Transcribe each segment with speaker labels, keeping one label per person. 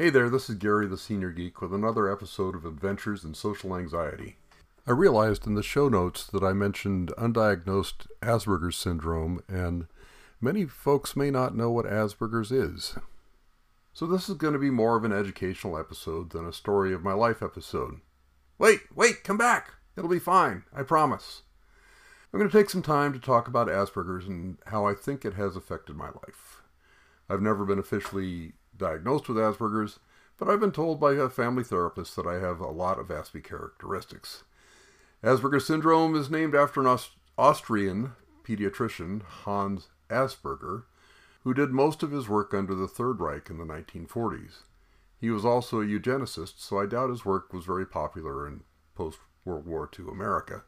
Speaker 1: Hey there, this is Gary the Senior Geek with another episode of Adventures in Social Anxiety. I realized in the show notes that I mentioned undiagnosed Asperger's syndrome, and many folks may not know what Asperger's is. So this is going to be more of an educational episode than a story of my life episode. Wait, wait, come back! It'll be fine, I promise. I'm going to take some time to talk about Asperger's and how I think it has affected my life. I've never been officially diagnosed with Asperger's, but I've been told by a family therapist that I have a lot of Aspie characteristics. Asperger's syndrome is named after an Aust- Austrian pediatrician, Hans Asperger, who did most of his work under the Third Reich in the 1940s. He was also a eugenicist, so I doubt his work was very popular in post World War II America.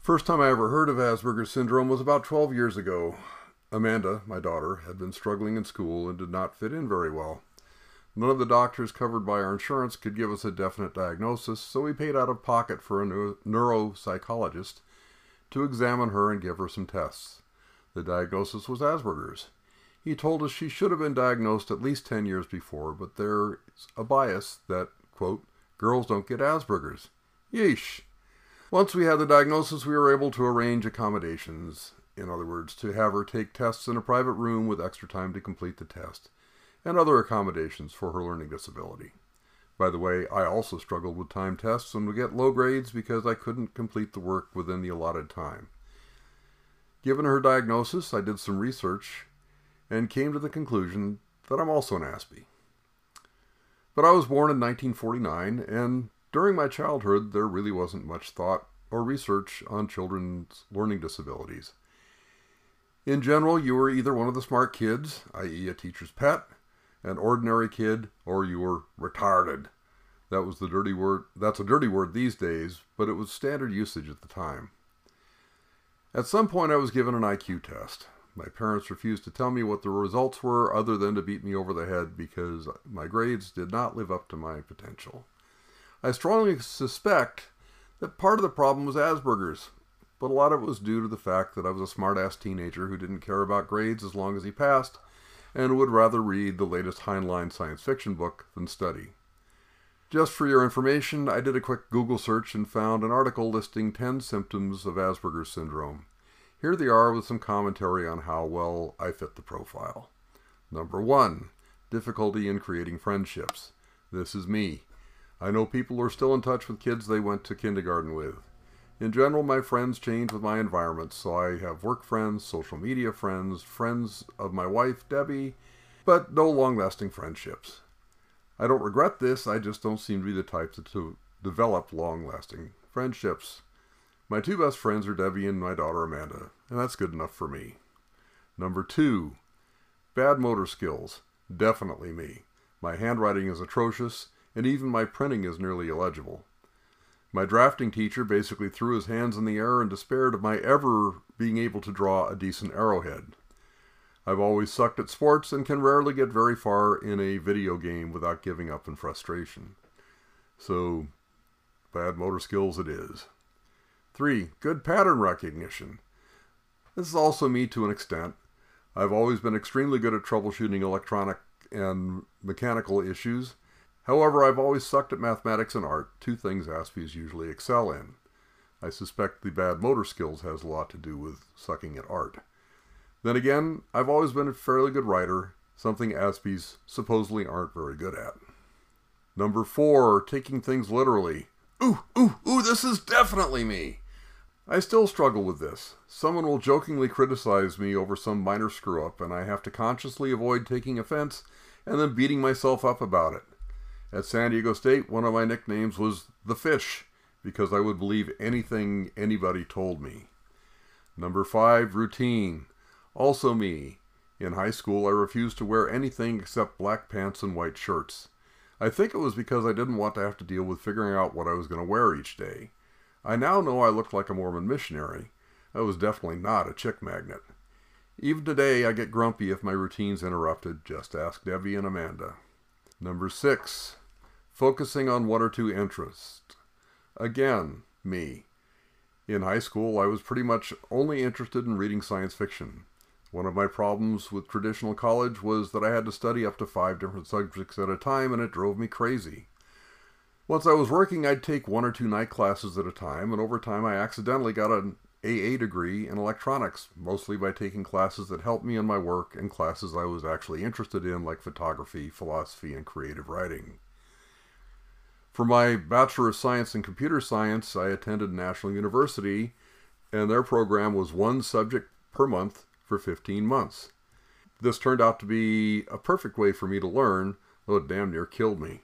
Speaker 1: First time I ever heard of Asperger's syndrome was about 12 years ago. Amanda, my daughter, had been struggling in school and did not fit in very well. None of the doctors covered by our insurance could give us a definite diagnosis, so we paid out of pocket for a neuropsychologist to examine her and give her some tests. The diagnosis was Asperger's. He told us she should have been diagnosed at least 10 years before, but there's a bias that, quote, girls don't get Asperger's. Yeesh. Once we had the diagnosis, we were able to arrange accommodations in other words, to have her take tests in a private room with extra time to complete the test, and other accommodations for her learning disability. By the way, I also struggled with time tests and would get low grades because I couldn't complete the work within the allotted time. Given her diagnosis, I did some research and came to the conclusion that I'm also an Aspie. But I was born in 1949, and during my childhood, there really wasn't much thought or research on children's learning disabilities. In general, you were either one of the smart kids, i.e., a teacher's pet, an ordinary kid, or you were retarded. That was the dirty word. That's a dirty word these days, but it was standard usage at the time. At some point, I was given an IQ test. My parents refused to tell me what the results were other than to beat me over the head because my grades did not live up to my potential. I strongly suspect that part of the problem was Asperger's, but a lot of it was due to the fact that I was a smart-ass teenager who didn't care about grades as long as he passed, and would rather read the latest Heinlein science fiction book than study. Just for your information, I did a quick Google search and found an article listing 10 symptoms of Asperger's syndrome. Here they are with some commentary on how well I fit the profile. Number 1. Difficulty in creating friendships. This is me. I know people are still in touch with kids they went to kindergarten with. In general, my friends change with my environment, so I have work friends, social media friends, friends of my wife, Debbie, but no long lasting friendships. I don't regret this, I just don't seem to be the type to, develop long lasting friendships. My two best friends are Debbie and my daughter Amanda, and that's good enough for me. Number two, bad motor skills. Definitely me. My handwriting is atrocious, and even my printing is nearly illegible. My drafting teacher basically threw his hands in the air and despaired of my ever being able to draw a decent arrowhead. I've always sucked at sports and can rarely get very far in a video game without giving up in frustration. So, bad motor skills it is. 3. Good pattern recognition. This is also me to an extent. I've always been extremely good at troubleshooting electronic and mechanical issues, However, I've always sucked at mathematics and art, two things Aspies usually excel in. I suspect the bad motor skills has a lot to do with sucking at art. Then again, I've always been a fairly good writer, something Aspies supposedly aren't very good at. Number four, taking things literally. Ooh, ooh, ooh, this is definitely me. I still struggle with this. Someone will jokingly criticize me over some minor screw up, and I have to consciously avoid taking offense and then beating myself up about it. At San Diego State, one of my nicknames was the fish because I would believe anything anybody told me. Number five, routine. Also me. In high school, I refused to wear anything except black pants and white shirts. I think it was because I didn't want to have to deal with figuring out what I was going to wear each day. I now know I looked like a Mormon missionary. I was definitely not a chick magnet. Even today, I get grumpy if my routine's interrupted. Just ask Debbie and Amanda. Number six, focusing on one or two interests. Again, me. In high school, I was pretty much only interested in reading science fiction. One of my problems with traditional college was that I had to study up to five different subjects at a time, and it drove me crazy. Once I was working, I'd take one or two night classes at a time, and over time I accidentally got an AA degree in electronics, mostly by taking classes that helped me in my work and classes I was actually interested in, like photography, philosophy, and creative writing. For my Bachelor of Science in Computer Science, I attended National University, and their program was one subject per month for 15 months. This turned out to be a perfect way for me to learn, though it damn near killed me.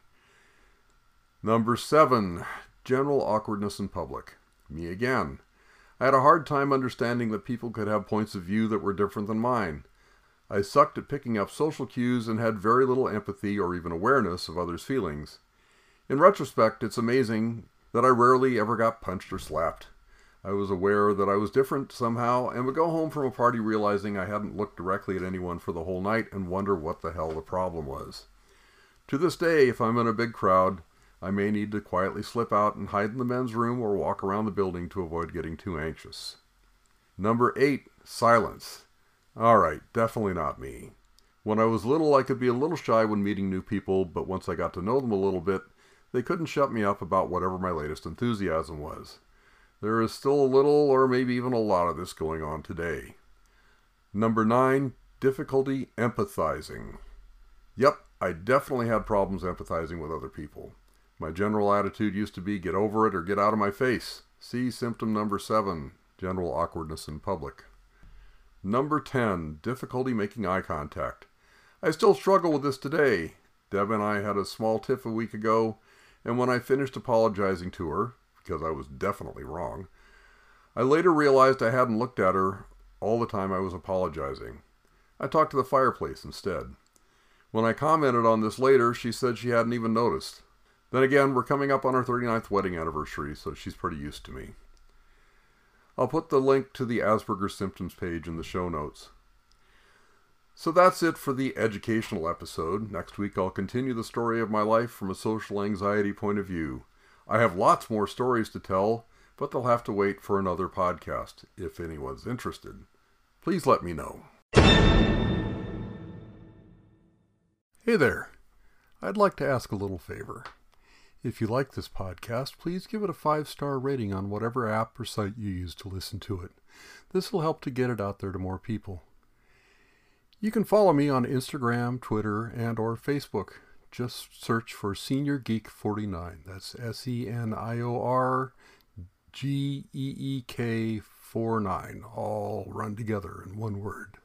Speaker 1: Number seven, general awkwardness in public. Me again. I had a hard time understanding that people could have points of view that were different than mine. I sucked at picking up social cues and had very little empathy or even awareness of others' feelings. In retrospect, it's amazing that I rarely ever got punched or slapped. I was aware that I was different somehow and would go home from a party realizing I hadn't looked directly at anyone for the whole night and wonder what the hell the problem was. To this day, if I'm in a big crowd, I may need to quietly slip out and hide in the men's room or walk around the building to avoid getting too anxious. Number eight, silence. All right, definitely not me. When I was little, I could be a little shy when meeting new people, but once I got to know them a little bit, they couldn't shut me up about whatever my latest enthusiasm was. There is still a little, or maybe even a lot of this going on today. Number nine, difficulty empathizing. Yep, I definitely had problems empathizing with other people. My general attitude used to be get over it or get out of my face. See symptom number seven, general awkwardness in public. Number 10, difficulty making eye contact. I still struggle with this today. Deb and I had a small tiff a week ago, and when I finished apologizing to her, because I was definitely wrong, I later realized I hadn't looked at her all the time I was apologizing. I talked to the fireplace instead. When I commented on this later, she said she hadn't even noticed. Then again, we're coming up on our 39th wedding anniversary, so she's pretty used to me. I'll put the link to the Asperger's symptoms page in the show notes. So that's it for the educational episode. Next week, I'll continue the story of my life from a social anxiety point of view. I have lots more stories to tell, but they'll have to wait for another podcast if anyone's interested. Please let me know. Hey there. I'd like to ask a little favor. If you like this podcast, please give it a five star rating on whatever app or site you use to listen to it. This will help to get it out there to more people. You can follow me on Instagram, Twitter, and or Facebook. Just search for Senior Geek 49. That's S E N I O R G E E K 49, all run together in one word.